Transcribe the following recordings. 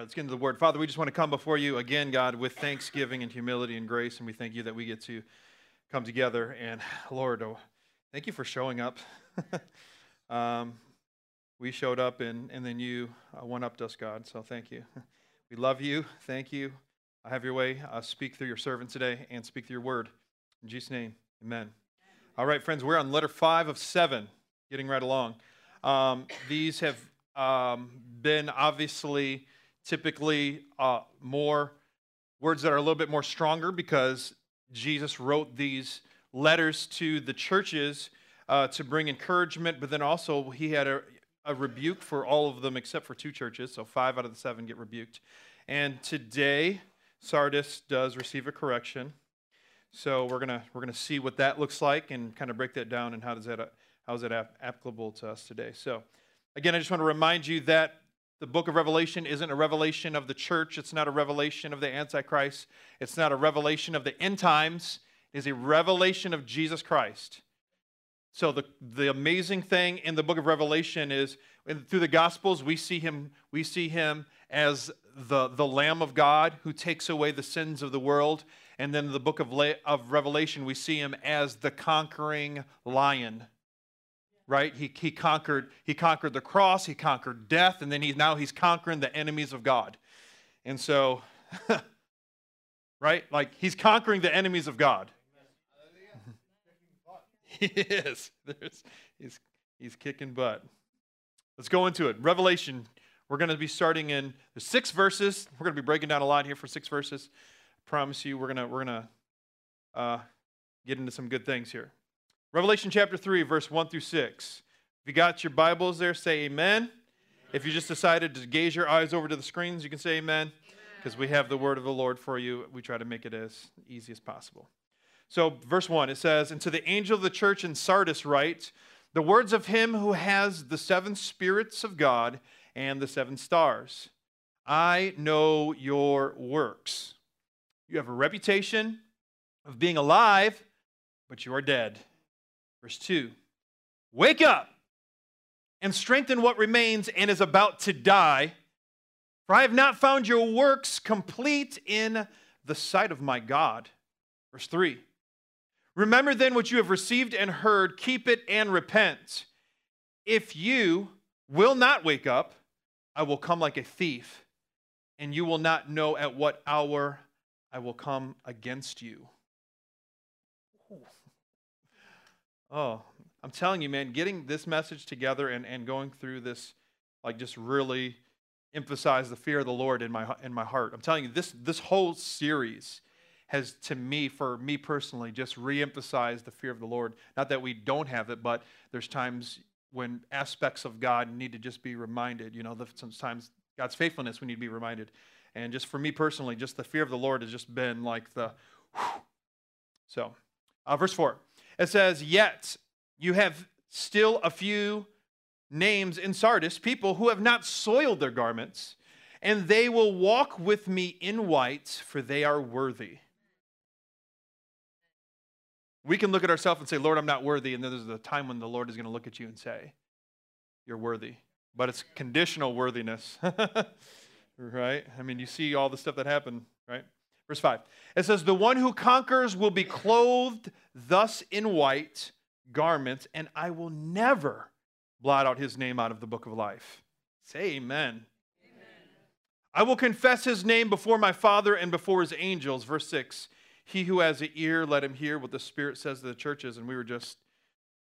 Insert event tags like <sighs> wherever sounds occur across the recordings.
let's get into the word. Father, we just want to come before you again, God, with thanksgiving and humility and grace, and we thank you that we get to come together. And Lord, oh, thank you for showing up. <laughs> um, we showed up, and, and then you uh, one upped us, God. So thank you. <laughs> We love you. Thank you. I have your way. Uh, speak through your servant today and speak through your word. In Jesus' name, amen. All right, friends, we're on letter five of seven, getting right along. Um, these have um, been obviously typically uh, more words that are a little bit more stronger because Jesus wrote these letters to the churches uh, to bring encouragement, but then also he had a, a rebuke for all of them except for two churches, so five out of the seven get rebuked. And today, Sardis does receive a correction. So we're gonna we're gonna see what that looks like and kind of break that down and how does that how is it applicable to us today. So again, I just want to remind you that the book of Revelation isn't a revelation of the church. It's not a revelation of the Antichrist. It's not a revelation of the end times. It is a revelation of Jesus Christ. So the, the amazing thing in the book of Revelation is through the Gospels, we see him, we see him as the, the Lamb of God who takes away the sins of the world. And then in the book of, Le- of Revelation, we see him as the conquering lion right? He, he conquered he conquered the cross, he conquered death, and then he's now he's conquering the enemies of God. And so, <laughs> right? Like he's conquering the enemies of God. <laughs> he is. There's, he's he's kicking butt. Let's go into it. Revelation. We're going to be starting in six verses. We're going to be breaking down a lot here for six verses. I promise you, we're going to we're going to uh, get into some good things here. Revelation chapter 3, verse 1 through 6. If you got your Bibles there, say amen. If you just decided to gaze your eyes over to the screens, you can say amen because we have the word of the Lord for you. We try to make it as easy as possible. So, verse 1, it says, And to the angel of the church in Sardis write, The words of him who has the seven spirits of God and the seven stars. I know your works. You have a reputation of being alive, but you are dead. Verse 2 Wake up and strengthen what remains and is about to die, for I have not found your works complete in the sight of my God. Verse 3 Remember then what you have received and heard, keep it and repent. If you will not wake up, I will come like a thief, and you will not know at what hour I will come against you. Oh, I'm telling you, man, getting this message together and, and going through this, like, just really emphasize the fear of the Lord in my, in my heart. I'm telling you, this, this whole series has, to me, for me personally, just re-emphasized the fear of the Lord. Not that we don't have it, but there's times when aspects of God need to just be reminded. You know, sometimes God's faithfulness we need to be reminded. And just for me personally, just the fear of the Lord has just been like the. Whew. So, uh, verse four. It says, Yet you have still a few names in Sardis, people who have not soiled their garments, and they will walk with me in white, for they are worthy. We can look at ourselves and say, Lord, I'm not worthy. And then there's a time when the Lord is going to look at you and say, You're worthy. But it's conditional worthiness, <laughs> right? I mean, you see all the stuff that happened, right? Verse 5. It says, The one who conquers will be clothed thus in white garments, and I will never blot out his name out of the book of life. Say amen. amen. I will confess his name before my Father and before his angels. Verse 6. He who has an ear, let him hear what the Spirit says to the churches. And we were just,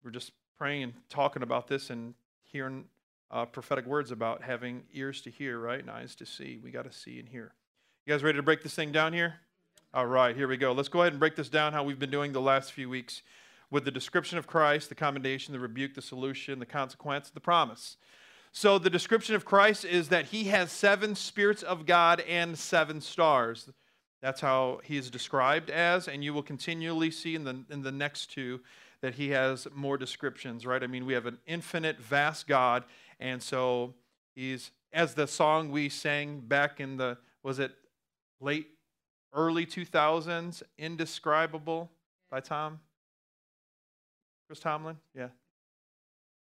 we were just praying and talking about this and hearing uh, prophetic words about having ears to hear, right, and eyes to see. We got to see and hear. You guys ready to break this thing down here? All right, here we go. Let's go ahead and break this down how we've been doing the last few weeks with the description of Christ, the commendation, the rebuke, the solution, the consequence, the promise. So, the description of Christ is that he has seven spirits of God and seven stars. That's how he is described as, and you will continually see in the, in the next two that he has more descriptions, right? I mean, we have an infinite, vast God, and so he's, as the song we sang back in the, was it late, early 2000s, Indescribable by Tom. Chris Tomlin? Yeah.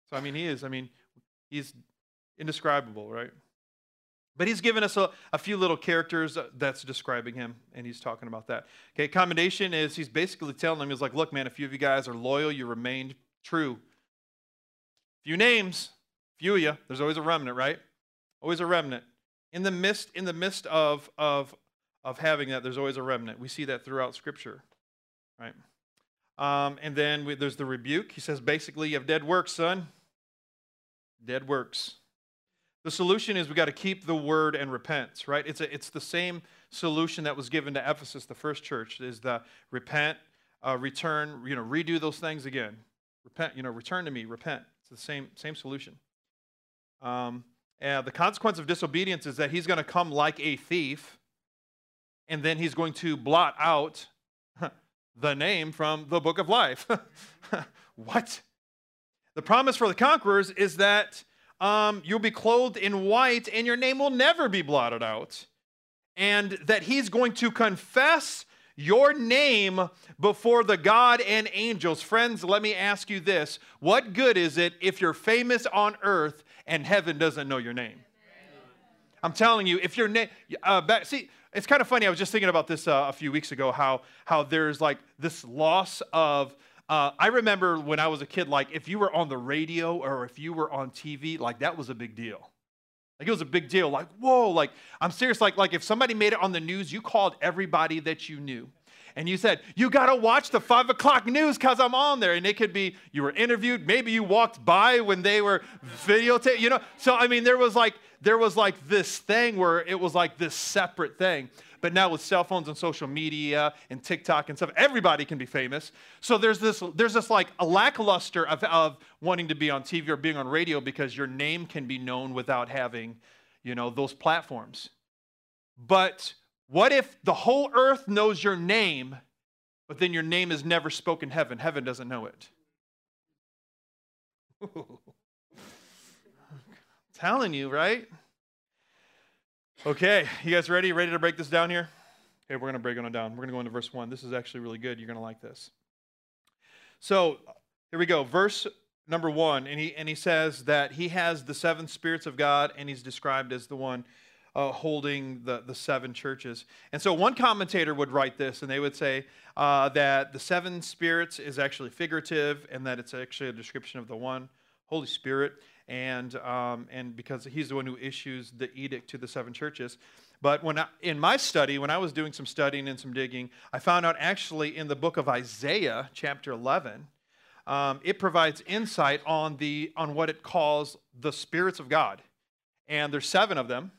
So, I mean, he is, I mean, he's indescribable, right? But he's given us a, a few little characters uh, that's describing him, and he's talking about that. Okay, commendation is he's basically telling him, he's like, look, man, a few of you guys are loyal, you remained true. Few names, few of you, there's always a remnant, right? Always a remnant. In the midst, in the midst of, of, of having that, there's always a remnant. We see that throughout Scripture, right? Um, and then we, there's the rebuke. He says, basically, you have dead works, son. Dead works. The solution is we got to keep the word and repent, right? It's, a, it's the same solution that was given to Ephesus, the first church, is the repent, uh, return, you know, redo those things again. Repent, you know, return to me, repent. It's the same, same solution. Um, and the consequence of disobedience is that he's going to come like a thief, and then he's going to blot out <laughs> the name from the book of life. <laughs> what? The promise for the conquerors is that um, you'll be clothed in white and your name will never be blotted out. And that he's going to confess your name before the God and angels. Friends, let me ask you this What good is it if you're famous on earth and heaven doesn't know your name? I'm telling you, if your name, uh, see, it's kind of funny. I was just thinking about this uh, a few weeks ago. How how there's like this loss of uh, I remember when I was a kid, like if you were on the radio or if you were on TV, like that was a big deal. Like it was a big deal. Like, whoa, like I'm serious. Like, like if somebody made it on the news, you called everybody that you knew. And you said, you gotta watch the five o'clock news because I'm on there. And it could be you were interviewed, maybe you walked by when they were videotaped, you know. So I mean, there was like there was like this thing where it was like this separate thing. But now with cell phones and social media and TikTok and stuff, everybody can be famous. So there's this, there's this like a lackluster of, of wanting to be on TV or being on radio because your name can be known without having, you know, those platforms. But what if the whole earth knows your name, but then your name is never spoken heaven? Heaven doesn't know it. <laughs> telling you, right? Okay, you guys ready? Ready to break this down here? Okay, we're going to break it down. We're going to go into verse 1. This is actually really good. You're going to like this. So, here we go. Verse number 1, and he, and he says that he has the seven spirits of God, and he's described as the one uh, holding the, the seven churches. And so, one commentator would write this, and they would say uh, that the seven spirits is actually figurative, and that it's actually a description of the one Holy Spirit and um, and because he's the one who issues the edict to the seven churches. But when I, in my study, when I was doing some studying and some digging, I found out actually in the book of Isaiah, chapter 11, um, it provides insight on the on what it calls the spirits of God, and there's seven of them.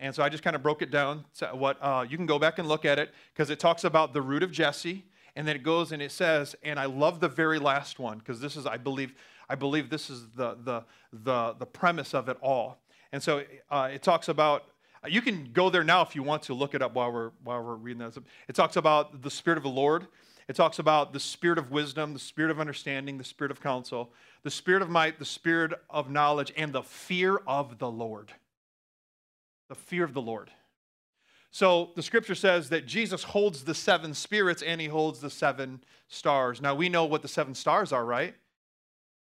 And so I just kind of broke it down. So what uh, you can go back and look at it because it talks about the root of Jesse, and then it goes and it says, and I love the very last one because this is, I believe, I believe this is the, the, the, the premise of it all. And so uh, it talks about, you can go there now if you want to look it up while we're, while we're reading this. It talks about the Spirit of the Lord. It talks about the Spirit of wisdom, the Spirit of understanding, the Spirit of counsel, the Spirit of might, the Spirit of knowledge, and the fear of the Lord. The fear of the Lord. So the scripture says that Jesus holds the seven spirits and he holds the seven stars. Now we know what the seven stars are, right?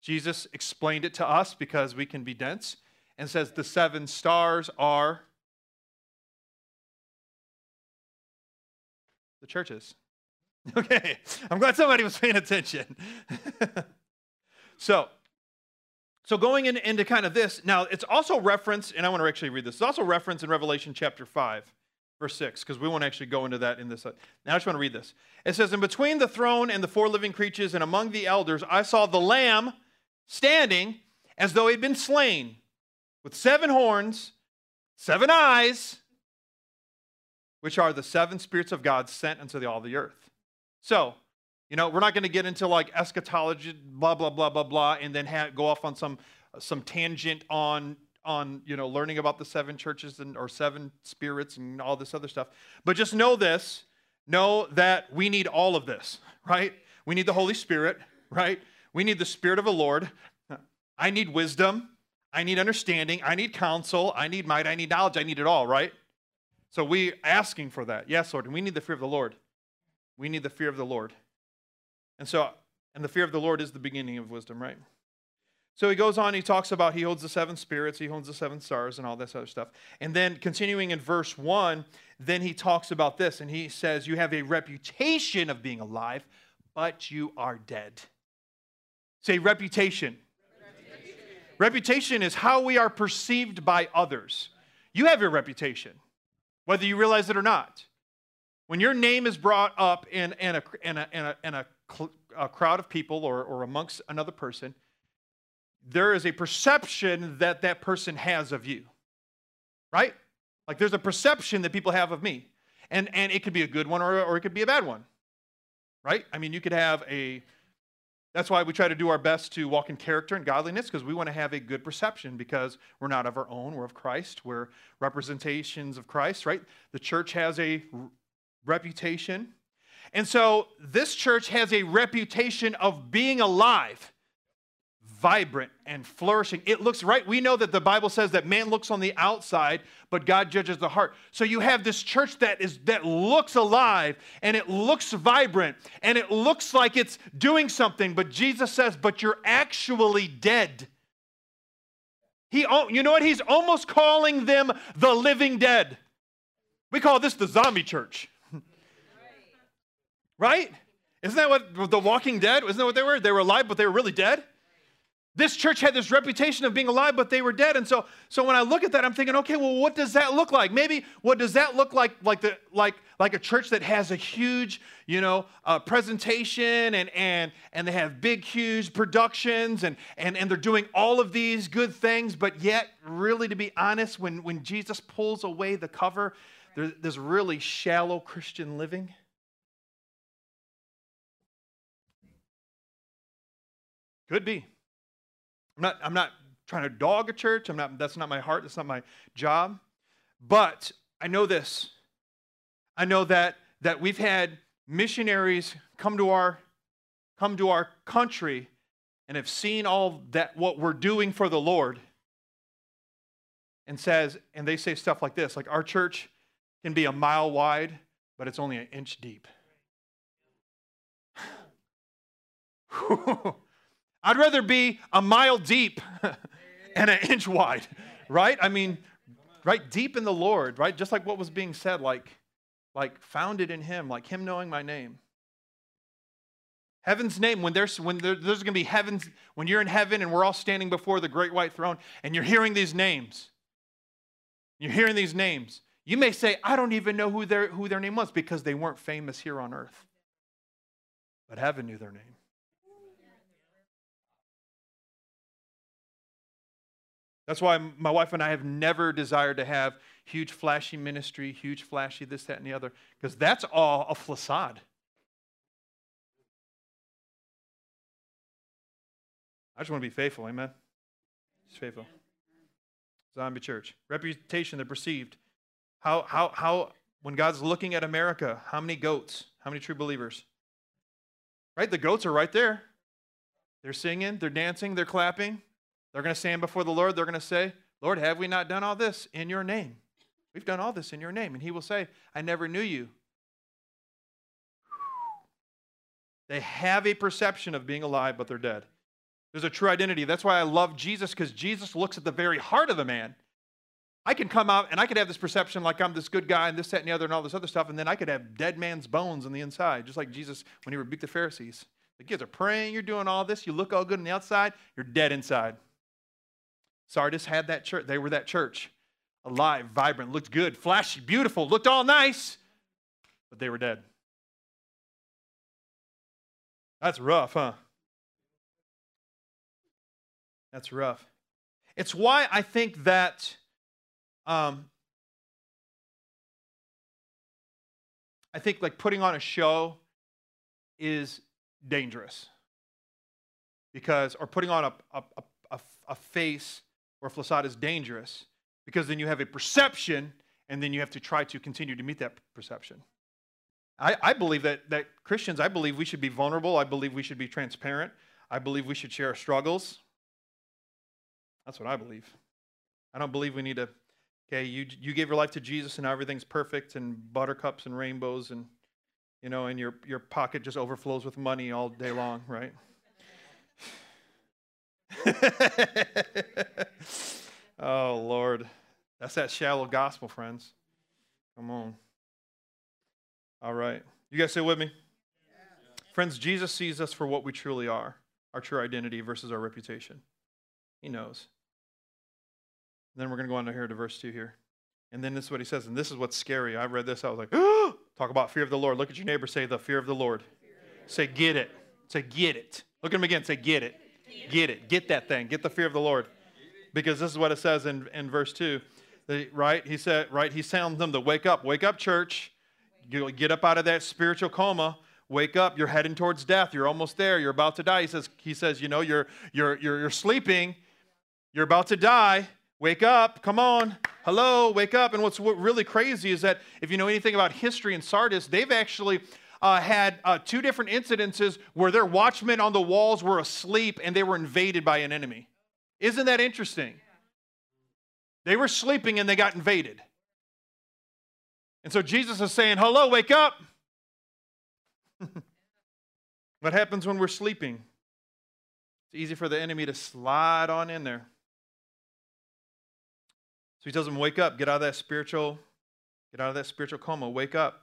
Jesus explained it to us because we can be dense and says the seven stars are the churches. <laughs> Okay, I'm glad somebody was paying attention. <laughs> so, so going in, into kind of this, now it's also referenced, and I want to actually read this, it's also referenced in Revelation chapter 5, verse 6, because we won't actually go into that in this. Uh, now I just want to read this. It says, And between the throne and the four living creatures and among the elders, I saw the Lamb standing as though he'd been slain, with seven horns, seven eyes, which are the seven spirits of God sent unto the, all the earth. So, you know, we're not going to get into like eschatology, blah blah blah blah blah, and then go off on some some tangent on on you know learning about the seven churches and or seven spirits and all this other stuff. But just know this: know that we need all of this, right? We need the Holy Spirit, right? We need the Spirit of the Lord. I need wisdom. I need understanding. I need counsel. I need might. I need knowledge. I need it all, right? So we asking for that. Yes, Lord. And we need the fear of the Lord. We need the fear of the Lord. And so, and the fear of the Lord is the beginning of wisdom, right? So he goes on, he talks about he holds the seven spirits, he holds the seven stars, and all this other stuff. And then continuing in verse 1, then he talks about this, and he says, You have a reputation of being alive, but you are dead. Say reputation. Reputation, reputation is how we are perceived by others. You have your reputation, whether you realize it or not. When your name is brought up in, in, a, in, a, in, a, in a, a crowd of people or, or amongst another person, there is a perception that that person has of you, right? Like there's a perception that people have of me. And, and it could be a good one or, or it could be a bad one, right? I mean, you could have a, that's why we try to do our best to walk in character and godliness because we want to have a good perception because we're not of our own, we're of Christ, we're representations of Christ, right? The church has a reputation. And so this church has a reputation of being alive vibrant and flourishing. It looks right. We know that the Bible says that man looks on the outside, but God judges the heart. So you have this church that is that looks alive and it looks vibrant and it looks like it's doing something, but Jesus says, "But you're actually dead." He you know what? He's almost calling them the living dead. We call this the zombie church. Right? Isn't that what the walking dead? Isn't that what they were? They were alive, but they were really dead? This church had this reputation of being alive, but they were dead. And so, so when I look at that, I'm thinking, okay, well, what does that look like? Maybe what does that look like? Like the like like a church that has a huge, you know, uh, presentation and and and they have big, huge productions and and and they're doing all of these good things, but yet, really, to be honest, when when Jesus pulls away the cover, there, there's really shallow Christian living. Could be. I'm not, I'm not trying to dog a church. I'm not, that's not my heart. That's not my job. But I know this. I know that, that we've had missionaries come to our, come to our country and have seen all that what we're doing for the Lord and says, and they say stuff like this, like our church can be a mile wide, but it's only an inch deep. <sighs> <laughs> I'd rather be a mile deep <laughs> and an inch wide, right? I mean, right deep in the Lord, right? Just like what was being said, like, like founded in Him, like Him knowing my name. Heaven's name, when there's when there, there's to be heavens, when you're in heaven and we're all standing before the great white throne, and you're hearing these names, you're hearing these names. You may say, I don't even know who their who their name was because they weren't famous here on earth. But heaven knew their name. That's why my wife and I have never desired to have huge, flashy ministry, huge, flashy this, that, and the other, because that's all a facade. I just want to be faithful, amen? Just faithful. Zombie church. Reputation, they're perceived. How, how, how, when God's looking at America, how many goats? How many true believers? Right? The goats are right there. They're singing, they're dancing, they're clapping. They're going to stand before the Lord. They're going to say, Lord, have we not done all this in your name? We've done all this in your name. And he will say, I never knew you. They have a perception of being alive, but they're dead. There's a true identity. That's why I love Jesus, because Jesus looks at the very heart of the man. I can come out and I could have this perception like I'm this good guy and this, that, and the other, and all this other stuff, and then I could have dead man's bones on the inside, just like Jesus when he rebuked the Pharisees. The kids are praying, you're doing all this, you look all good on the outside, you're dead inside. Sardis had that church. They were that church. Alive, vibrant, looked good, flashy, beautiful, looked all nice, but they were dead. That's rough, huh? That's rough. It's why I think that um, I think like putting on a show is dangerous because, or putting on a, a, a, a face or facade is dangerous because then you have a perception and then you have to try to continue to meet that perception. I, I, believe that, that Christians, I believe we should be vulnerable. I believe we should be transparent. I believe we should share our struggles. That's what I believe. I don't believe we need to, okay, you, you gave your life to Jesus and now everything's perfect and buttercups and rainbows and, you know, and your, your pocket just overflows with money all day long, right? <laughs> <laughs> oh, Lord. That's that shallow gospel, friends. Come on. All right. You guys stay with me? Friends, Jesus sees us for what we truly are our true identity versus our reputation. He knows. And then we're going to go on to here to verse 2 here. And then this is what he says, and this is what's scary. I read this, I was like, oh, <gasps> talk about fear of the Lord. Look at your neighbor, say, the fear of the Lord. Say, get it. Say, get it. Look at him again, say, get it. Get it. Get that thing. Get the fear of the Lord. Because this is what it says in, in verse 2. The, right? He said, right? He's telling them to wake up. Wake up, church. Get up out of that spiritual coma. Wake up. You're heading towards death. You're almost there. You're about to die. He says, he says you know, you're, you're, you're, you're sleeping. You're about to die. Wake up. Come on. Hello. Wake up. And what's what really crazy is that if you know anything about history in Sardis, they've actually uh, had uh, two different incidences where their watchmen on the walls were asleep and they were invaded by an enemy. Isn't that interesting? They were sleeping and they got invaded. And so Jesus is saying, Hello, wake up. <laughs> what happens when we're sleeping? It's easy for the enemy to slide on in there. So he tells them, Wake up, get out of that spiritual, get out of that spiritual coma, wake up.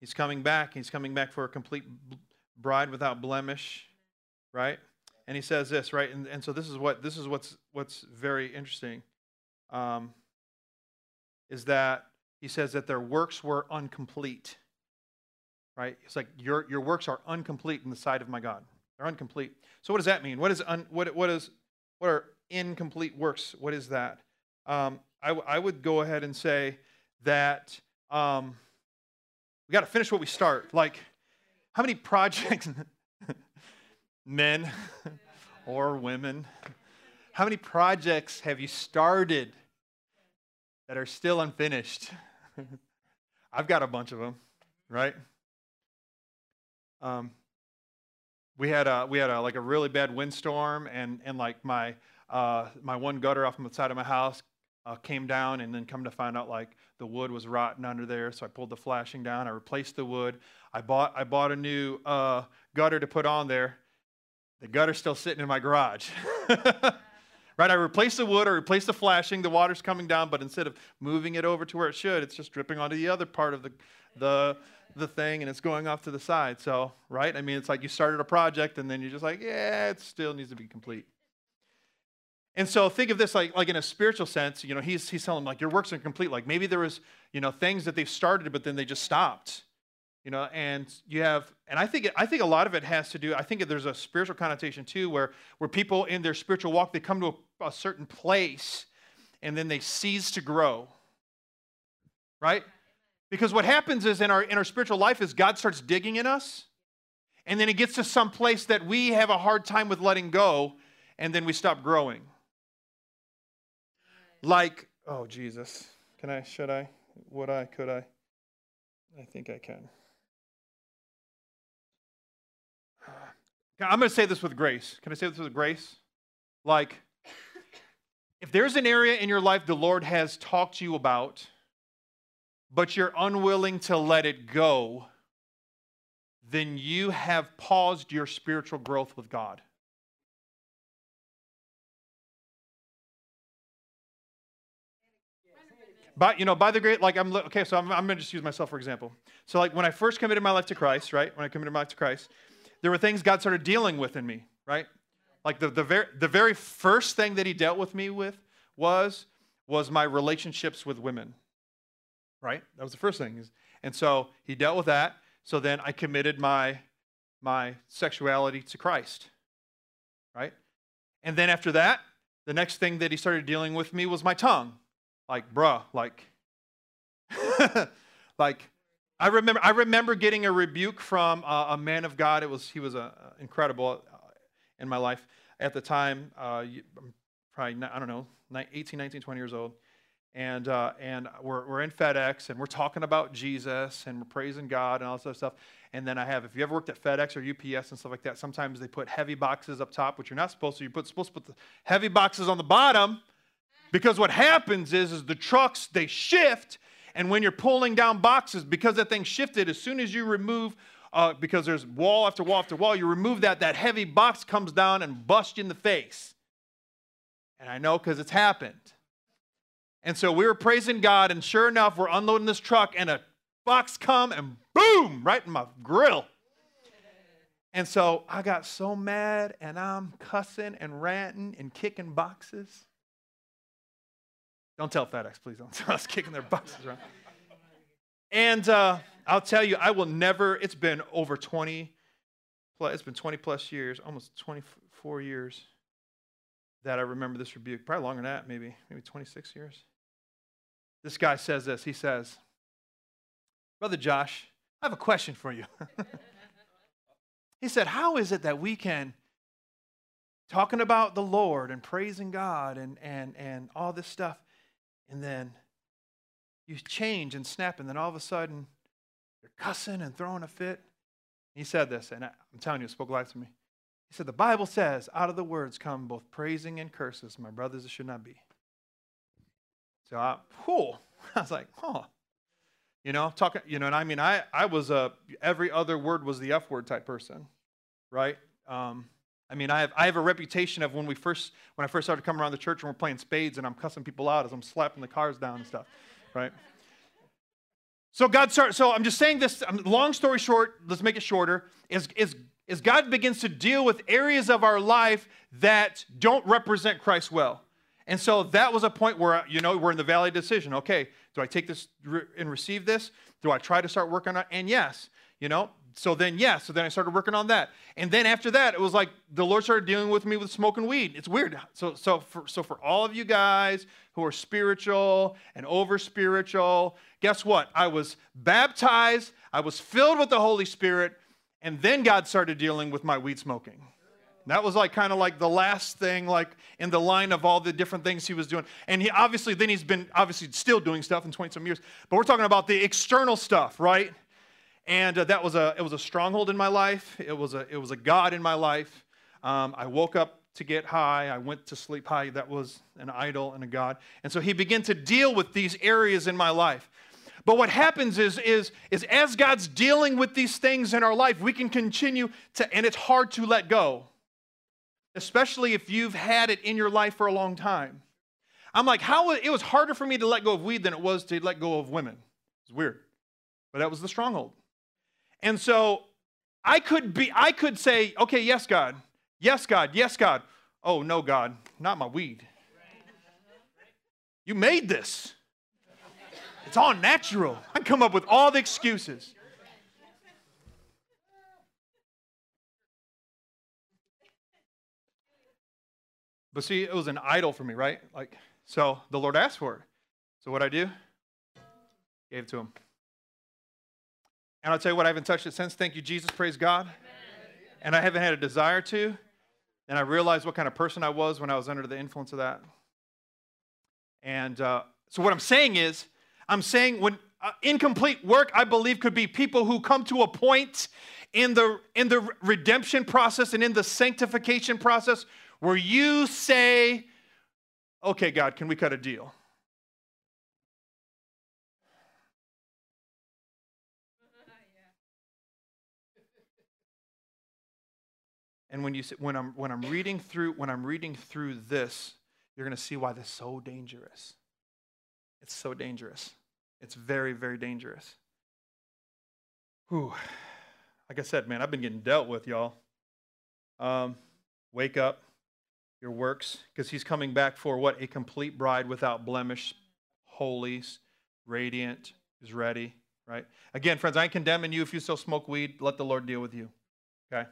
He's coming back. He's coming back for a complete bride without blemish, right? And he says this right? And, and so this is what this is what's what's very interesting um, is that he says that their works were incomplete right? It's like your your works are incomplete in the sight of my god. They're incomplete so what does that mean? What is un, what what is what are incomplete works? What is that? Um, I, I would go ahead and say that um, we got to finish what we start. Like how many <laughs> projects men <laughs> or women, how many projects have you started that are still unfinished? <laughs> I've got a bunch of them, right? Um, we had a we had a like a really bad windstorm, and and like my uh, my one gutter off the side of my house uh, came down, and then come to find out like the wood was rotten under there. So I pulled the flashing down. I replaced the wood. I bought I bought a new uh, gutter to put on there, the gutter's still sitting in my garage. <laughs> right? I replace the wood, I replace the flashing, the water's coming down, but instead of moving it over to where it should, it's just dripping onto the other part of the, the, the thing and it's going off to the side. So, right? I mean, it's like you started a project and then you're just like, yeah, it still needs to be complete. And so think of this like, like in a spiritual sense, you know, he's, he's telling them like your works are complete. Like maybe there was, you know, things that they've started, but then they just stopped you know and you have and i think i think a lot of it has to do i think there's a spiritual connotation too where where people in their spiritual walk they come to a, a certain place and then they cease to grow. Right? Because what happens is in our in our spiritual life is god starts digging in us and then it gets to some place that we have a hard time with letting go and then we stop growing. Like oh jesus. Can i should i? Would i? Could i? I think i can I'm going to say this with grace. Can I say this with grace? Like, if there's an area in your life the Lord has talked to you about, but you're unwilling to let it go, then you have paused your spiritual growth with God. But you know, by the great, like I'm okay. So I'm, I'm going to just use myself for example. So like when I first committed my life to Christ, right? When I committed my life to Christ, there were things God started dealing with in me, right? Like the, the, very, the very first thing that he dealt with me with was, was my relationships with women, right? That was the first thing. And so he dealt with that. So then I committed my, my sexuality to Christ, right? And then after that, the next thing that he started dealing with me was my tongue. Like, bruh, like, <laughs> like, I remember, I remember getting a rebuke from uh, a man of God. It was, he was uh, incredible uh, in my life at the time. Uh, probably, I don't know, 18, 19, 20 years old. And, uh, and we're, we're in FedEx and we're talking about Jesus and we're praising God and all this other stuff. And then I have, if you ever worked at FedEx or UPS and stuff like that, sometimes they put heavy boxes up top, which you're not supposed to. You're supposed to put the heavy boxes on the bottom because what happens is, is the trucks, they shift and when you're pulling down boxes, because that thing shifted, as soon as you remove uh, because there's wall after wall after wall. You remove that, that heavy box comes down and busts you in the face. And I know because it's happened. And so we were praising God, and sure enough, we're unloading this truck, and a box come and boom, right in my grill. And so I got so mad, and I'm cussing and ranting and kicking boxes. Don't tell FedEx, please. Don't tell us kicking their boxes around. And uh, I'll tell you, I will never, it's been over 20, plus, it's been 20 plus years, almost 24 years that I remember this rebuke. Probably longer than that, maybe, maybe 26 years. This guy says this. He says, Brother Josh, I have a question for you. <laughs> he said, How is it that we can, talking about the Lord and praising God and, and, and all this stuff, and then you change and snap, and then all of a sudden you're cussing and throwing a fit? He said this, and I'm telling you, it spoke life to me. He said, The Bible says, out of the words come both praising and curses. My brothers, it should not be. So I, whew, <laughs> I was like, huh. You know, talking, you know, and I mean, I, I was a, every other word was the F word type person, right? Um, I mean, I have, I have a reputation of when we first, when I first started coming around the church and we're playing spades and I'm cussing people out as I'm slapping the cars down and stuff, right? So God started, so I'm just saying this, um, long story short, let's make it shorter, is, is, is God begins to deal with areas of our life that don't represent Christ well. And so that was a point where, you know, we're in the valley decision. Okay, do I take this and receive this? Do I try to start working on it? And yes, you know, so then yeah, so then I started working on that. And then after that, it was like the Lord started dealing with me with smoking weed. It's weird. So so for so for all of you guys who are spiritual and over spiritual, guess what? I was baptized, I was filled with the Holy Spirit, and then God started dealing with my weed smoking. That was like kind of like the last thing, like in the line of all the different things he was doing. And he obviously, then he's been obviously still doing stuff in 20 some years. But we're talking about the external stuff, right? And uh, that was a, it was a stronghold in my life. It was a, it was a God in my life. Um, I woke up to get high. I went to sleep high. That was an idol and a God. And so he began to deal with these areas in my life. But what happens is, is, is as God's dealing with these things in our life, we can continue to, and it's hard to let go especially if you've had it in your life for a long time. I'm like, how it was harder for me to let go of weed than it was to let go of women. It's weird. But that was the stronghold. And so I could be, I could say, okay, yes, God. Yes, God. Yes, God. Oh, no, God, not my weed. You made this. It's all natural. I come up with all the excuses. But see, it was an idol for me, right? Like, so the Lord asked for it. So what I do? Gave it to him. And I'll tell you what, I haven't touched it since. Thank you, Jesus. Praise God. And I haven't had a desire to. And I realized what kind of person I was when I was under the influence of that. And uh, so what I'm saying is, I'm saying when uh, incomplete work, I believe, could be people who come to a point in the in the redemption process and in the sanctification process where you say, okay, God, can we cut a deal? And when you when I'm when I'm reading through when I'm reading through this, you're going to see why this is so dangerous. It's so dangerous. It's very very dangerous. Whew. Like I said, man, I've been getting dealt with, y'all. Um, wake up, your works, because he's coming back for what? A complete bride without blemish, holy, radiant, is ready, right? Again, friends, I ain't condemning you if you still smoke weed. Let the Lord deal with you, okay?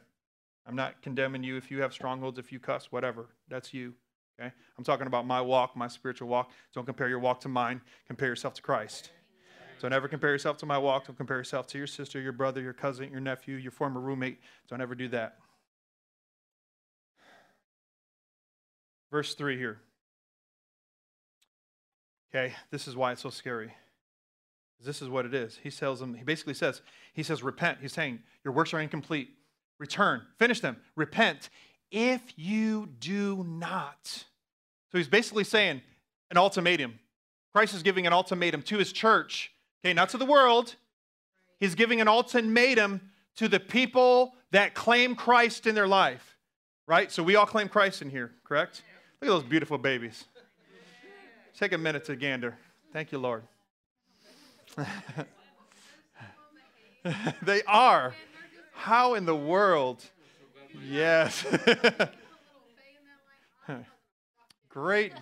I'm not condemning you if you have strongholds, if you cuss, whatever. That's you, okay? I'm talking about my walk, my spiritual walk. Don't compare your walk to mine. Compare yourself to Christ. So never compare yourself to my walk. Don't compare yourself to your sister, your brother, your cousin, your nephew, your former roommate. Don't ever do that. Verse 3 here. Okay, this is why it's so scary. This is what it is. He tells them, he basically says, he says, repent. He's saying, your works are incomplete. Return, finish them, repent. If you do not. So he's basically saying an ultimatum. Christ is giving an ultimatum to his church, okay, not to the world. He's giving an ultimatum to the people that claim Christ in their life, right? So we all claim Christ in here, correct? Look at those beautiful babies. Take a minute to gander. Thank you, Lord. <laughs> they are. How in the world? Yes. <laughs> Great.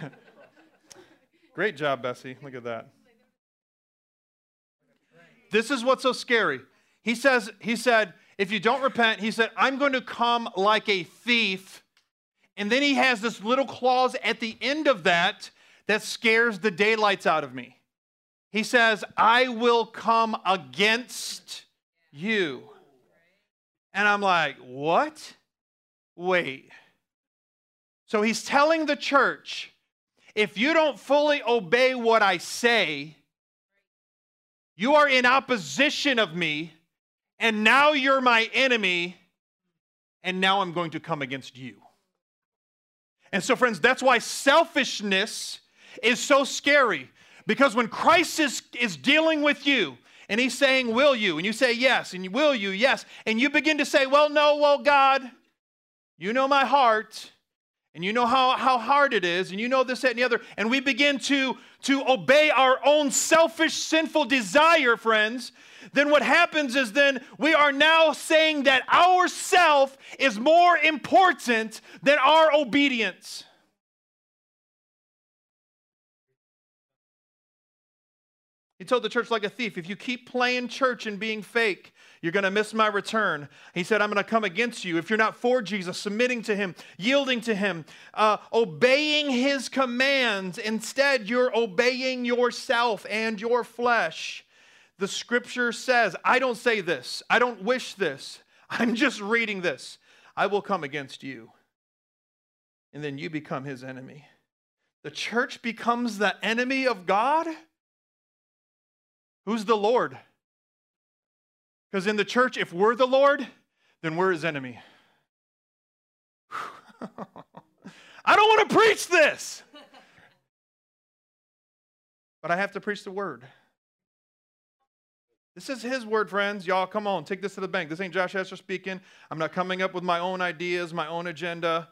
<laughs> Great job, Bessie. Look at that. This is what's so scary. He says, he said, if you don't repent, he said, I'm going to come like a thief. And then he has this little clause at the end of that that scares the daylights out of me. He says, I will come against you. And I'm like, what? Wait. So he's telling the church, if you don't fully obey what I say, you are in opposition of me, and now you're my enemy, and now I'm going to come against you. And so, friends, that's why selfishness is so scary. Because when Christ is, is dealing with you, and he's saying, Will you? And you say, Yes. And will you? Yes. And you begin to say, Well, no, well, God, you know my heart and you know how, how hard it is, and you know this, that, and the other, and we begin to, to obey our own selfish, sinful desire, friends, then what happens is then we are now saying that our self is more important than our obedience. He told the church like a thief if you keep playing church and being fake, you're going to miss my return. He said, I'm going to come against you. If you're not for Jesus, submitting to him, yielding to him, uh, obeying his commands, instead, you're obeying yourself and your flesh. The scripture says, I don't say this, I don't wish this, I'm just reading this. I will come against you. And then you become his enemy. The church becomes the enemy of God. Who's the Lord? Because in the church, if we're the Lord, then we're his enemy. <laughs> I don't want to preach this, <laughs> but I have to preach the word. This is his word, friends. Y'all, come on, take this to the bank. This ain't Josh Hester speaking. I'm not coming up with my own ideas, my own agenda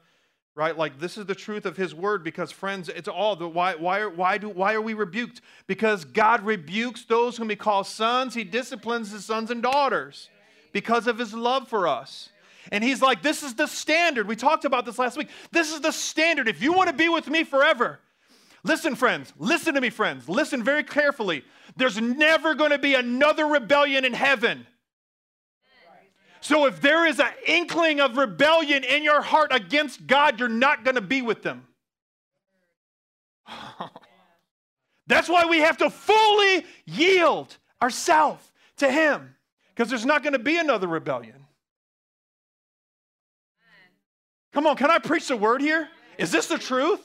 right? Like this is the truth of his word because friends it's all the why why why do why are we rebuked? Because god rebukes those whom he calls sons. He disciplines his sons and daughters because of his love for us. And he's like this is the standard. We talked about this last week. This is the standard. If you want to be with me forever listen friends listen to me friends. Listen very carefully. There's never going to be another rebellion in heaven so if there is an inkling of rebellion in your heart against God, you're not going to be with them. <laughs> That's why we have to fully yield ourselves to Him, because there's not going to be another rebellion. Come on, can I preach the word here? Is this the truth?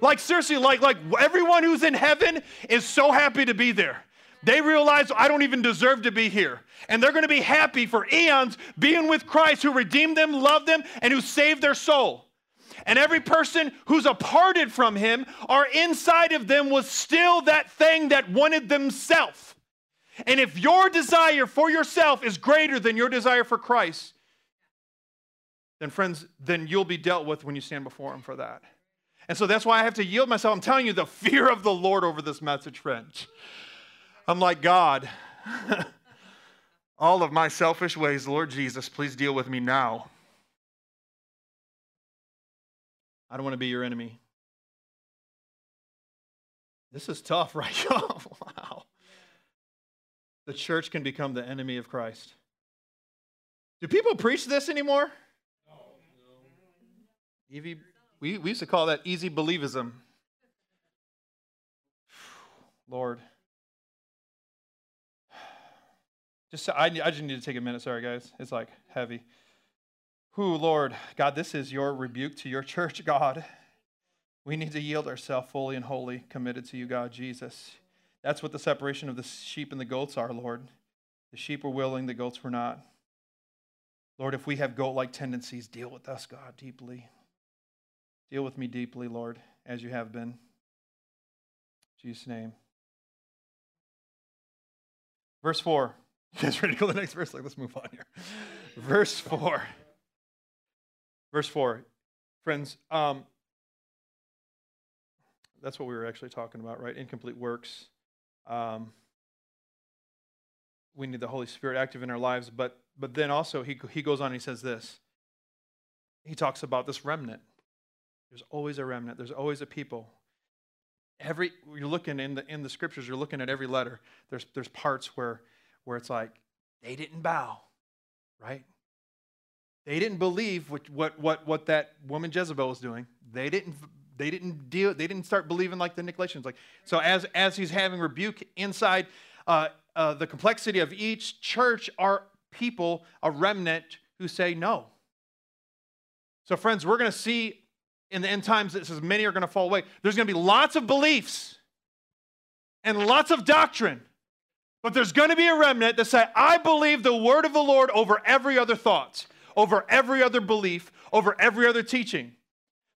Like seriously, like like everyone who's in heaven is so happy to be there. They realize I don't even deserve to be here. And they're going to be happy for eons being with Christ who redeemed them, loved them, and who saved their soul. And every person who's aparted from him or inside of them was still that thing that wanted themselves. And if your desire for yourself is greater than your desire for Christ, then friends, then you'll be dealt with when you stand before him for that. And so that's why I have to yield myself. I'm telling you the fear of the Lord over this message, friends. I'm like, God, <laughs> all of my selfish ways, Lord Jesus, please deal with me now. I don't want to be your enemy. This is tough, <laughs> right? wow. The church can become the enemy of Christ. Do people preach this anymore? No. Evie, we, we used to call that easy believism. Lord. Just I, I just need to take a minute. Sorry, guys. It's like heavy. Who, Lord, God, this is your rebuke to your <laughs> church, God. We need to yield ourselves fully and wholly committed to you, God, Jesus. That's what the separation of the sheep and the goats are, Lord. The sheep were willing, the goats were not. Lord, if we have goat like tendencies, deal with us, God, deeply. Deal with me deeply, Lord, as you have been. In Jesus' name. Verse 4. You guys ready to go to the next verse? Like, let's move on here. Verse 4. Verse 4. Friends, um, that's what we were actually talking about, right? Incomplete works. Um, we need the Holy Spirit active in our lives, but but then also he he goes on and he says this. He talks about this remnant. There's always a remnant. There's always a people. Every you're looking in the in the scriptures, you're looking at every letter. There's there's parts where where it's like they didn't bow, right? They didn't believe what what what, what that woman Jezebel was doing. They didn't they didn't deal they didn't start believing like the Nicolaitans. Like so as as he's having rebuke inside uh, uh, the complexity of each church are people, a remnant who say no. So, friends, we're going to see in the end times that says many are going to fall away. There's going to be lots of beliefs and lots of doctrine, but there's going to be a remnant that say, I believe the word of the Lord over every other thought, over every other belief, over every other teaching.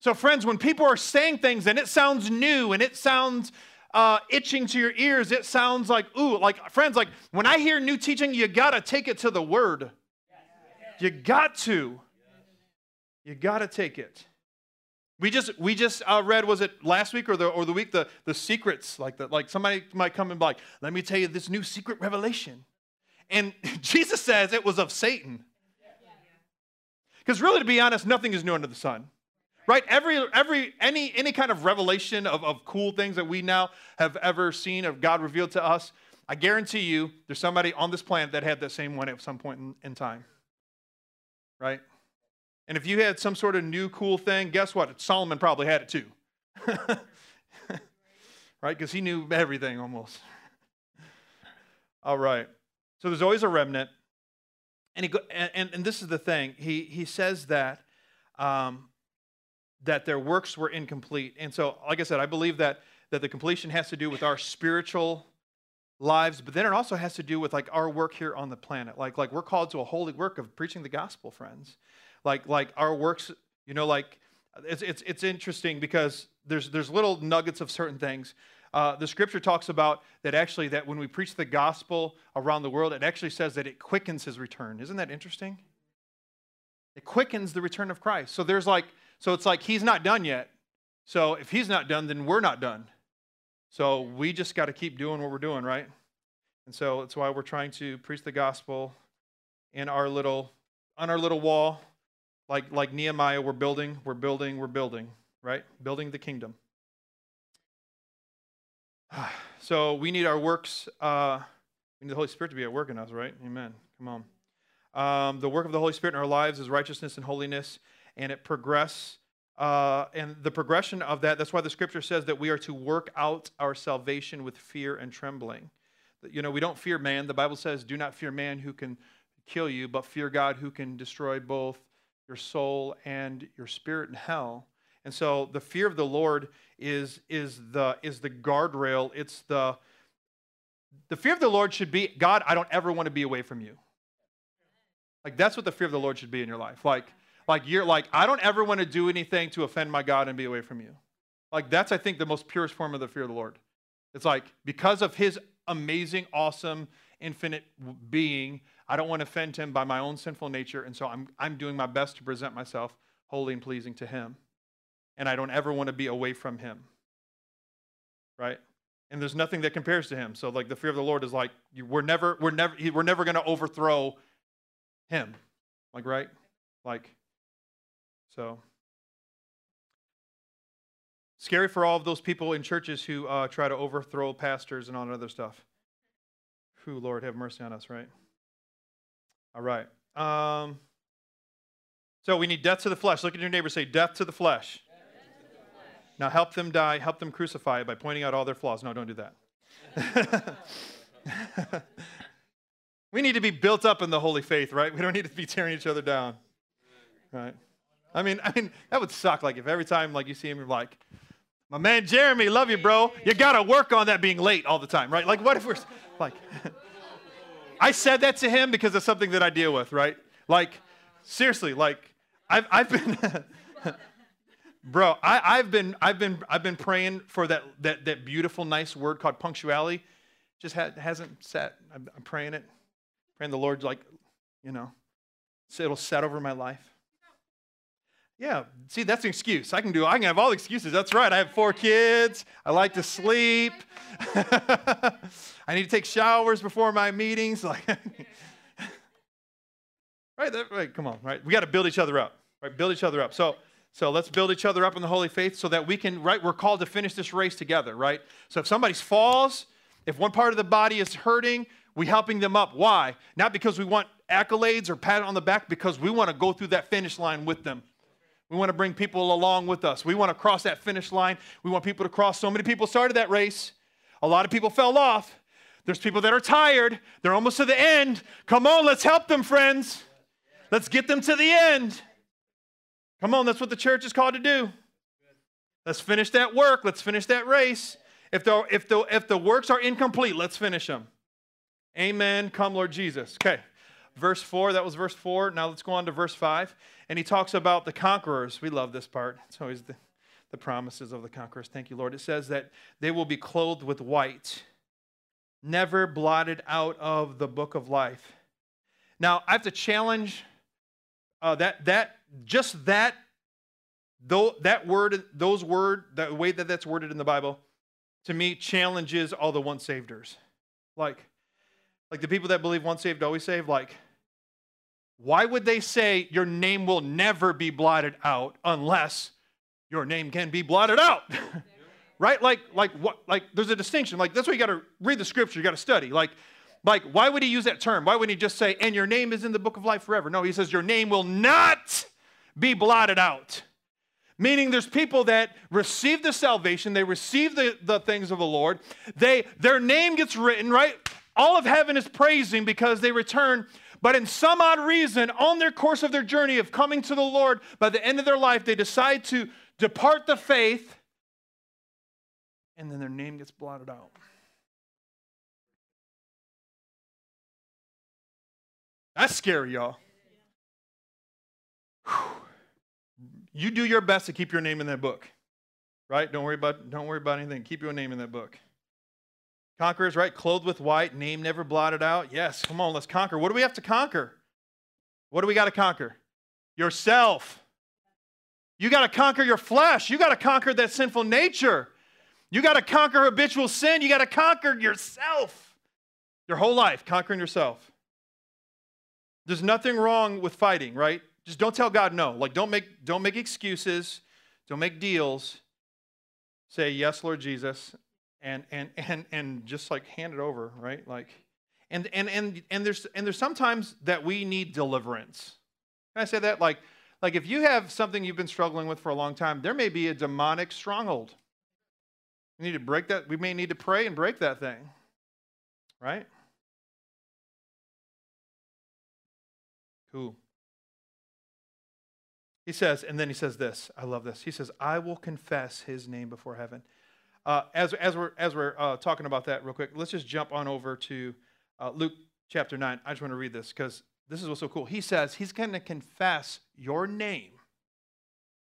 So, friends, when people are saying things and it sounds new and it sounds uh, itching to your ears, it sounds like, ooh, like friends, like when I hear new teaching, you got to take it to the word. You got to. You got to take it. We just we just uh, read was it last week or the or the week the the secrets like that like somebody might come and be like let me tell you this new secret revelation, and <laughs> Jesus says it was of Satan. Because really, to be honest, nothing is new under the sun right? Every every any any kind of revelation of, of cool things that we now have ever seen of god revealed to us i guarantee you there's somebody on this planet that had that same one at some point in, in time right and if you had some sort of new cool thing, guess what? Solomon probably had it too. <laughs> right? Because he knew everything almost. <laughs> All right. So there's always a remnant. And, he and, and this is the thing. He, he says that, um, that their works were incomplete. And so, like I said, I believe that, that the completion has to do with our spiritual lives, but then it also has to do with like our work here on the planet. Like, like we're called to a holy work of preaching the gospel, friends like like our works you know like it's it's, it's interesting because there's there's little nuggets of certain things. Uh, the scripture talks about that actually that when we preach the gospel around the world it actually says that it quickens his return. Isn't that interesting? It quickens the return of christ. So there's like so it's like he's not done yet. So if he's not done then we're not done. So we just got to keep doing what we're doing right? And so that's why we're trying to preach the gospel in our little on our little wall like, like Nehemiah, we're building, we're building, we're building, right? Building the kingdom. <sighs> So we need our works, uh, we need the Holy Spirit to be at work in us, right? Amen. Come on. Um, the work of the Holy Spirit in our lives is righteousness and holiness, and it progress. Uh, and the progression of that, that's why the scripture says that we are to work out our salvation with fear and trembling. You know, we don't fear man. The Bible says, do not fear man who can kill you, but fear God who can destroy both your soul and your spirit in hell. And so the fear of the Lord is, is, the, is the guardrail. It's the, the fear of the Lord should be, God, I don't ever want to be away from you. Like that's what the fear of the Lord should be in your life. Like, like you're like, I don't ever want to do anything to offend my God and be away from you. Like that's, I think, the most purest form of the fear of the Lord. It's like because of his amazing, awesome, infinite being, I don't want to offend him by my own sinful nature, and so I'm, I'm doing my best to present myself holy and pleasing to him. And I don't ever want to be away from him. Right? And there's nothing that compares to him. So like the fear of the Lord is like we're never we're never we're never going to overthrow him. Like right? Like so scary for all of those people in churches who uh, try to overthrow pastors and all that other stuff. Who, Lord, have mercy on us, right? All right. Um, so we need death to the flesh. Look at your neighbor say, death to the flesh. To the flesh. Now help them die, help them crucify it by pointing out all their flaws. No, don't do that. <laughs> we need to be built up in the holy faith, right? We don't need to be tearing each other down. Right? I mean, I mean, that would suck. Like if every time like you see him, you're like, my man Jeremy, love you, bro. You gotta work on that being late all the time, right? Like, what if we're like <laughs> I said that to him because it's something that I deal with, right? Like, seriously, like, I've, I've been, <laughs> bro, I, I've been, I've been, I've been praying for that, that, that beautiful, nice word called punctuality. Just ha- hasn't set. I'm, I'm praying it, Praying the Lord, like, you know, so it'll set over my life. Yeah, see, that's an excuse. I can do, I can have all excuses. That's right. I have four kids. I like to sleep. <laughs> I need to take showers before my meetings. <laughs> Like, right, that, right, come on, right? We got to build each other up, right? Build each other up. So, so let's build each other up in the holy faith so that we can, right? We're called to finish this race together, right? So if somebody falls, if one part of the body is hurting, we helping them up. Why? Not because we want accolades or pat on the back, because we want to go through that finish line with them. We want to bring people along with us. We want to cross that finish line. We want people to cross. So many people started that race. A lot of people fell off. There's people that are tired. They're almost to the end. Come on, let's help them, friends. Let's get them to the end. Come on, that's what the church is called to do. Let's finish that work. Let's finish that race. If the, if the, if the works are incomplete, let's finish them. Amen. Come, Lord Jesus. Okay. Verse 4, that was verse 4. Now let's go on to verse 5. And he talks about the conquerors. We love this part. It's always the, the promises of the conquerors. Thank you, Lord. It says that they will be clothed with white, never blotted out of the book of life. Now, I have to challenge uh, that, that, just that, though, that word, those word, the way that that's worded in the Bible, to me challenges all the once saveders. Like, like the people that believe once saved, always saved, like, why would they say your name will never be blotted out unless your name can be blotted out? <laughs> right? Like, like what like there's a distinction. Like that's why you gotta read the scripture, you gotta study. Like, like, why would he use that term? Why wouldn't he just say, and your name is in the book of life forever? No, he says, your name will not be blotted out. Meaning there's people that receive the salvation, they receive the, the things of the Lord, they their name gets written, right? All of heaven is praising because they return. But in some odd reason, on their course of their journey of coming to the Lord, by the end of their life, they decide to depart the faith, and then their name gets blotted out. That's scary, y'all. You do your best to keep your name in that book. Right? Don't worry about don't worry about anything. Keep your name in that book. Conquerors, right? Clothed with white, name never blotted out. Yes, come on, let's conquer. What do we have to conquer? What do we got to conquer? Yourself. You got to conquer your flesh. You got to conquer that sinful nature. You got to conquer habitual sin. You got to conquer yourself. Your whole life, conquering yourself. There's nothing wrong with fighting, right? Just don't tell God no. Like don't make don't make excuses, don't make deals. Say yes, Lord Jesus, and and and and just like hand it over, right? Like, and and and and there's and there's sometimes that we need deliverance. Can I say that? Like, like if you have something you've been struggling with for a long time, there may be a demonic stronghold. We need to break that. We may need to pray and break that thing, right? Cool. He says, and then he says this. I love this. He says, "I will confess His name before heaven." Uh, as, as we're, as we're uh, talking about that real quick, let's just jump on over to uh, Luke chapter 9. I just want to read this because this is what's so cool. He says he's going to confess your name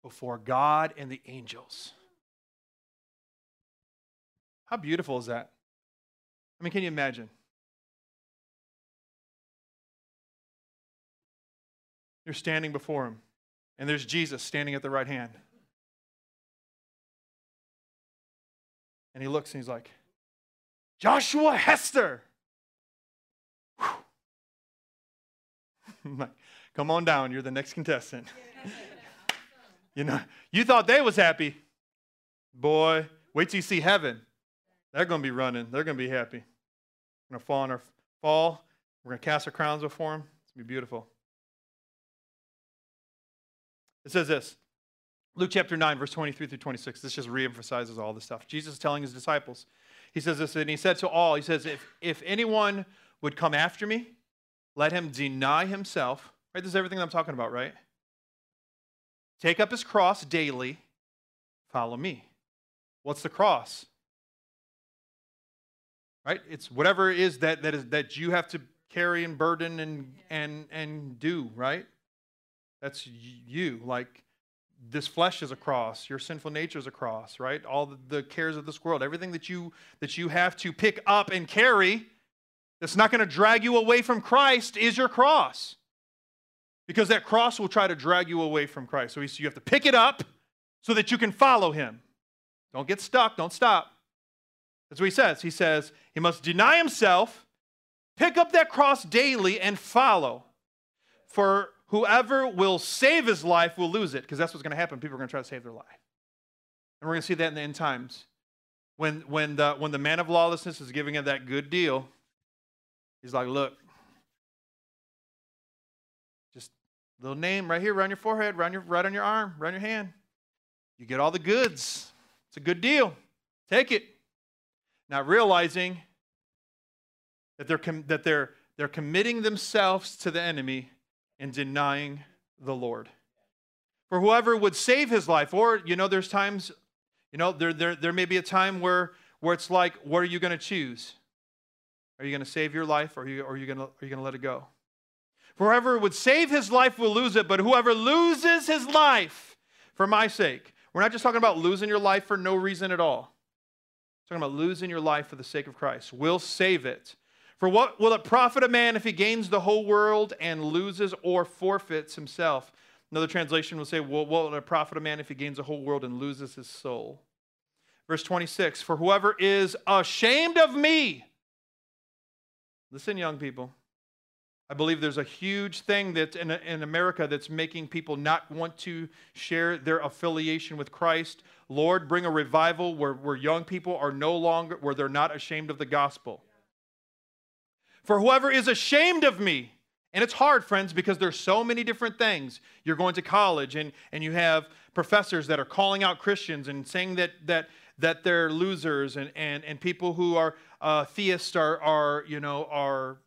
before God and the angels. How beautiful is that? I mean, can you imagine? You're standing before him, and there's Jesus standing at the right hand. And he looks and he's like, Joshua Hester. <laughs> like, come on down. You're the next contestant. <laughs> you know, you thought they was happy. Boy, wait till you see heaven. They're to be running. They're to be happy. We're to fall in our fall. We're to cast our crowns before him. It's to be beautiful. It says this Luke chapter 9, verse 23 through 26. This just reemphasizes all this stuff. Jesus is telling his disciples, he says this, and he said to all, he says, if, if anyone would come after me, let him deny himself. Right? This is everything I'm talking about, right? Take up his cross daily, follow me. What's the cross? Right? It's whatever it is that, that is that you have to carry and burden and and and do, right? That's you. Like this flesh is a cross your sinful nature is a cross right all the, cares of this world everything that you that you have to pick up and carry that's not going to drag you away from Christ is your cross. Because that cross will try to drag you away from Christ. So you have to pick it up so that you can follow him. Don't get stuck, don't stop. That's what he says. He says he must deny himself, pick up that cross daily, and follow. For whoever will save his life will lose it, because that's what's going to happen. People are going to try to save their life. And we're going to see that in the end times. When, when, the, when the man of lawlessness is giving him that good deal, he's like, look, just little name right here, around your forehead, around your, right on your arm, on your hand. You get all the goods. It's a good deal. Take it. Not realizing that they're, com- that they're, they're committing themselves to the enemy and denying the Lord. For whoever would save his life, or, you know, there's times, you know, there, there, there may be a time where, where it's like, what are you going to choose? Are you going to save your life or are you, or are you going to, are you going to let it go? Whoever would save his life will lose it, but whoever loses his life for my sake we're not just talking about losing your life for no reason at all. We're talking about losing your life for the sake of Christ. We'll save it. For what will it profit a man if he gains the whole world and loses or forfeits himself? Another translation will say, well, what will it profit a man if he gains the whole world and loses his soul? Verse 26 For whoever is ashamed of me, listen, young people, I believe there's a huge thing that in, in America that's making people not want to share their affiliation with Christ. Lord, bring a revival where, where young people are no longer, where they're not ashamed of the gospel. For whoever is ashamed of me, and it's hard, friends, because there's so many different things. You're going to college and, and you have professors that are calling out Christians and saying that, that, that they're losers and, and, and people who are uh, theists are, are, you know, are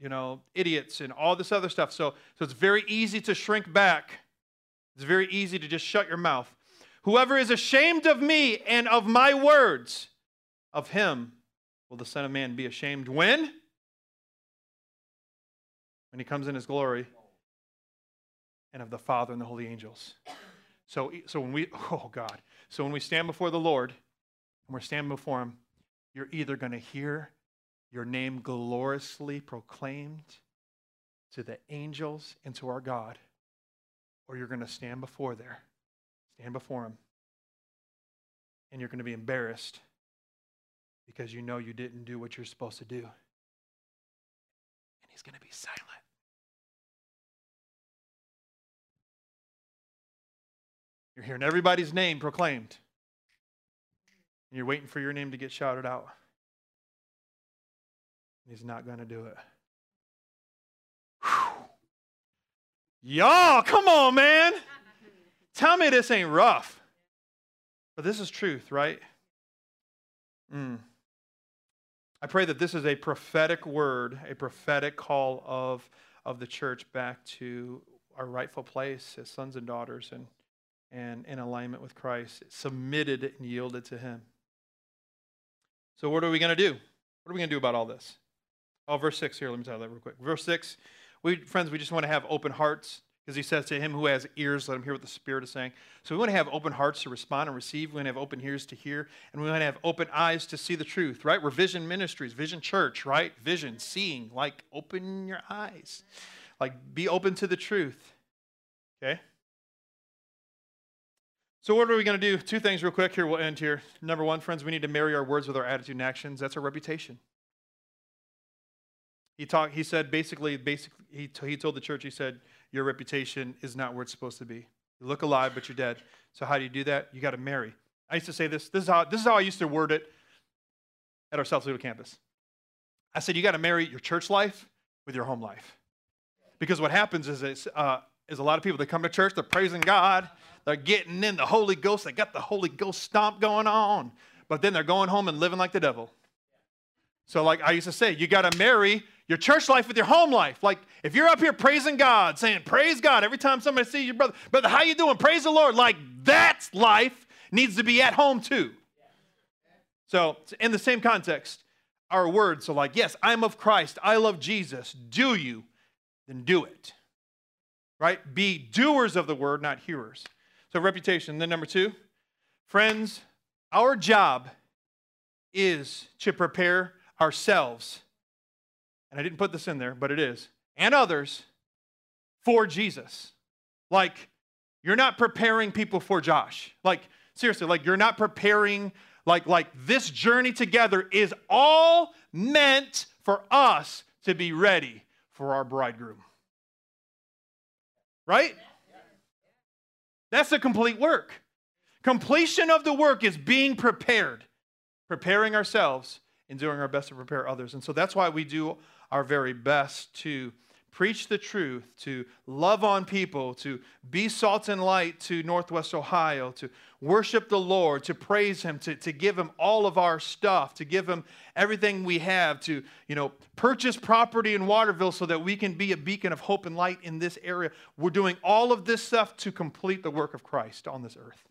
you know, idiots and all this other stuff. So, so it's very easy to shrink back. It's very easy to just shut your mouth. Whoever is ashamed of me and of my words, of him will the Son of Man be ashamed when? When he comes in his glory and of the Father and the holy angels. So, so when we, <laughs> oh God, so when we stand before the Lord and we're standing before him, you're either going to hear your name gloriously proclaimed to the angels and to our God, or you're going to stand before there, stand before Him, and you're going to be embarrassed because you know you didn't do what you're supposed to do. And He's going to be silent. You're hearing everybody's name proclaimed, and you're waiting for your name to get shouted out. He's not going to do it. Y'all, come on, man. Tell me this ain't rough. But this is truth, right? Mm. I pray that this is a prophetic word, a prophetic call of, of the church back to our rightful place as sons and daughters and, and in alignment with Christ, submitted and yielded to Him. So, what are we going to do? What are we going to do about all this? Oh, verse 6 here. Let me tell you that real quick. Verse 6, we, friends, we just want to have open hearts because he says to him who has ears, let him hear what the Spirit is saying. So we want to have open hearts to respond and receive. We want to have open ears to hear. And we want to have open eyes to see the truth, right? We're vision ministries, vision church, right? Vision, seeing, like open your eyes. Like be open to the truth. Okay? So, what are we going to do? Two things, real quick. Here, we'll end here. Number one, friends, we need to marry our words with our attitude and actions. That's our reputation. He talked. He said basically, basically, he, t- he told the church. He said, "Your reputation is not where it's supposed to be. You look alive, but you're dead. So how do you do that? You got to marry." I used to say this. This is how this is how I used to word it at our South Toledo campus. I said, "You got to marry your church life with your home life," because what happens is, uh, is a lot of people that come to church, they're praising God, they're getting in the Holy Ghost, they got the Holy Ghost stomp going on, but then they're going home and living like the devil. So, like I used to say, you got to marry your church life with your home life. Like if you're up here praising God, saying praise God every time somebody sees your brother, brother, how you doing? Praise the Lord. Like that life needs to be at home too. So in the same context, our words are like, yes, I'm of Christ. I love Jesus. Do you? Then do it. Right? Be doers of the word, not hearers. So reputation. Then number two, friends, our job is to prepare ourselves and I didn't put this in there, but it is, and others for Jesus. Like, you're not preparing people for Josh. Like, seriously, like, you're not preparing, like, like this journey together is all meant for us to be ready for our bridegroom. Right? That's the complete work. Completion of the work is being prepared, preparing ourselves and doing our best to prepare others. And so that's why we do our very best to preach the truth, to love on people, to be salt and light to Northwest Ohio, to worship the Lord, to praise Him, to, to give Him all of our stuff, to give Him everything we have, to you know purchase property in Waterville so that we can be a beacon of hope and light in this area. We're doing all of this stuff to complete the work of Christ on this earth.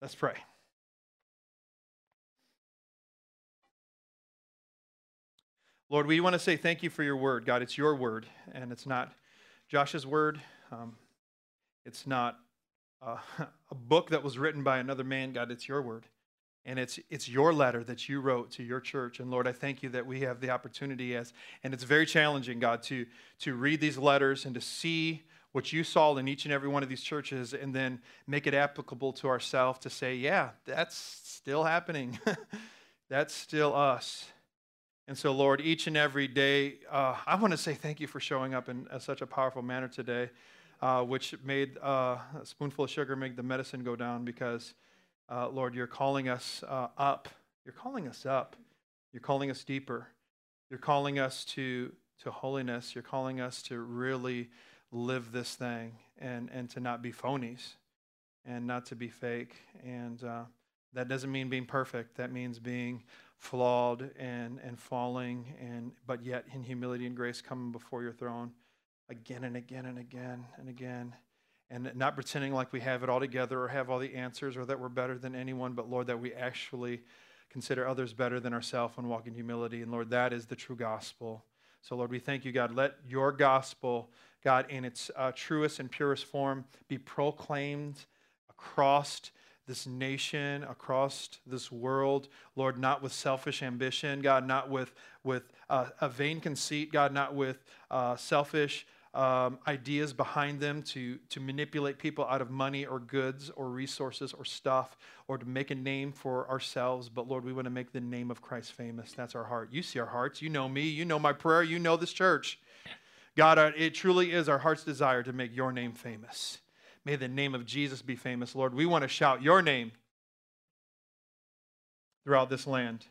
Let's pray. Lord, we want to say thank you for your word. God, it's your word, and it's not Josh's word. Um, it's not uh, <laughs> a book that was written by another man. God, it's your word. And it's, it's your letter that you wrote to your church. And Lord, I thank you that we have the opportunity as, and it's very challenging, God, to, to read these letters and to see what you saw in each and every one of these churches and then make it applicable to ourselves to say, yeah, that's still happening. <laughs> that's still us. And so, Lord, each and every day, uh, I want to say thank you for showing up in, such a powerful manner today, uh, which made uh, a spoonful of sugar make the medicine go down because, uh, Lord, you're calling us uh, up. You're calling us up. You're calling us deeper. You're calling us to, to holiness. You're calling us to really live this thing and, and to not be phonies and not to be fake. And uh, that doesn't mean being perfect, that means being flawed and, and falling, and, but yet in humility and grace coming before your throne again and again and again and again. And not pretending like we have it all together or have all the answers or that we're better than anyone, but Lord, that we actually consider others better than ourselves and walk in humility. And Lord, that is the true gospel. So, Lord, we thank you, God. Let your gospel, God, in its uh, truest and purest form, be proclaimed across this nation, across this world, Lord, not with selfish ambition, God, not with, with uh, a vain conceit, God, not with uh, selfish um, ideas behind them to, to manipulate people out of money or goods or resources or stuff or to make a name for ourselves. But Lord, we want to make the name of Christ famous. That's our heart. You see our hearts. You know me. You know my prayer. You know this church. God, uh, it truly is our heart's desire to make your name famous. May the name of Jesus be famous, Lord. We want to shout your name throughout this land.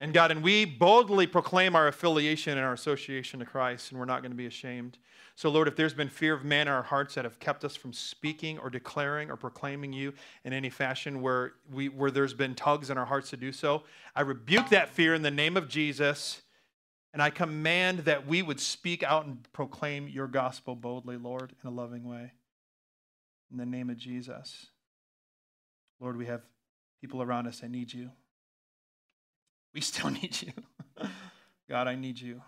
And God, and we boldly proclaim our affiliation and our association to Christ, and we're not going to be ashamed. So, Lord, if there's been fear of man in our hearts that have kept us from speaking or declaring or proclaiming you in any fashion where, we, where there's been tugs in our hearts to do so, I rebuke that fear in the name of Jesus, and I command that we would speak out and proclaim your gospel boldly, Lord, in a loving way in the name of Jesus. Lord, we have people around us that need you. We still <laughs> need you. God, I need you.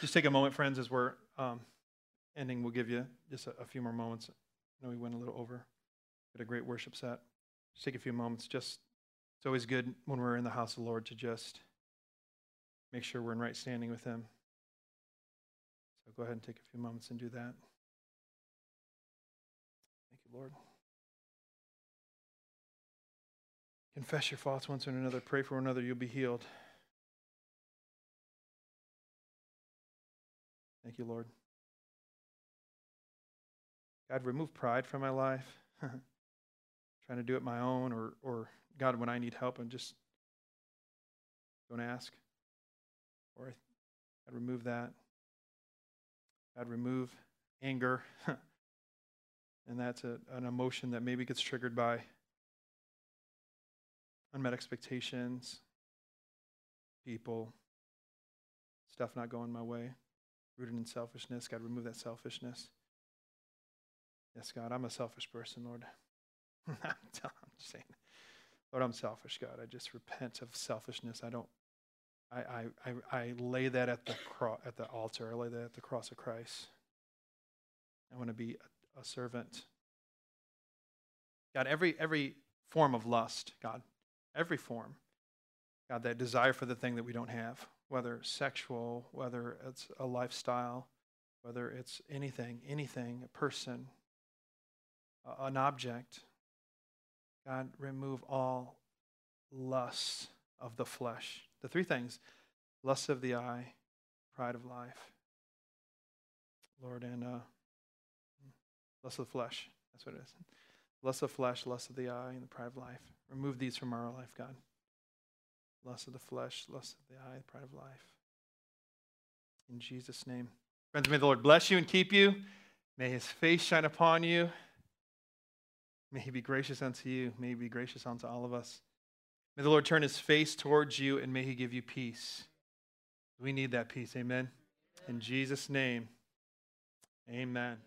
Just take a moment, friends, as we're um, ending. We'll give you just a, a, few more moments. I know we went a little over. Had a great worship set. Just take a few moments. Just it's always good when we're in the house of the Lord to just make sure we're in right standing with Him. So go ahead and take a few moments and do that. Lord. Confess your faults one to another. Pray for another. You'll be healed. Thank you, Lord. God, remove pride from my life. <laughs> Trying to do it my own, or, or God, when I need help, and just don't ask. Or God, remove that. God, remove anger. <laughs> And that's a, an emotion that maybe gets triggered by unmet expectations, people, stuff not going my way, rooted in selfishness. God, remove that selfishness. Yes, God, I'm a selfish person, Lord. <laughs> I'm just saying, Lord, I'm selfish, God. I just repent of selfishness. I don't. I, I, I, lay that at the cro- at the altar. I lay that at the cross of Christ. I want to be a servant. God, every, every form of lust, God, every form, God, that desire for the thing that we don't have, whether sexual, whether it's a lifestyle, whether it's anything, anything, a person, an object. God, remove all lusts of the flesh. The three things lust of the eye, pride of life. Lord, and uh, lust of the flesh. That's what it is. Lust of flesh, lust of the eye, and the pride of life. Remove these from our life, God. Lust of the flesh, lust of the eye, the pride of life. In Jesus' name. Friends, may the Lord bless you and keep you. May his face shine upon you. May he be gracious unto you. May he be gracious unto all of us. May the Lord turn his face towards you and may he give you peace. We need that peace. Amen. In Jesus' name, amen.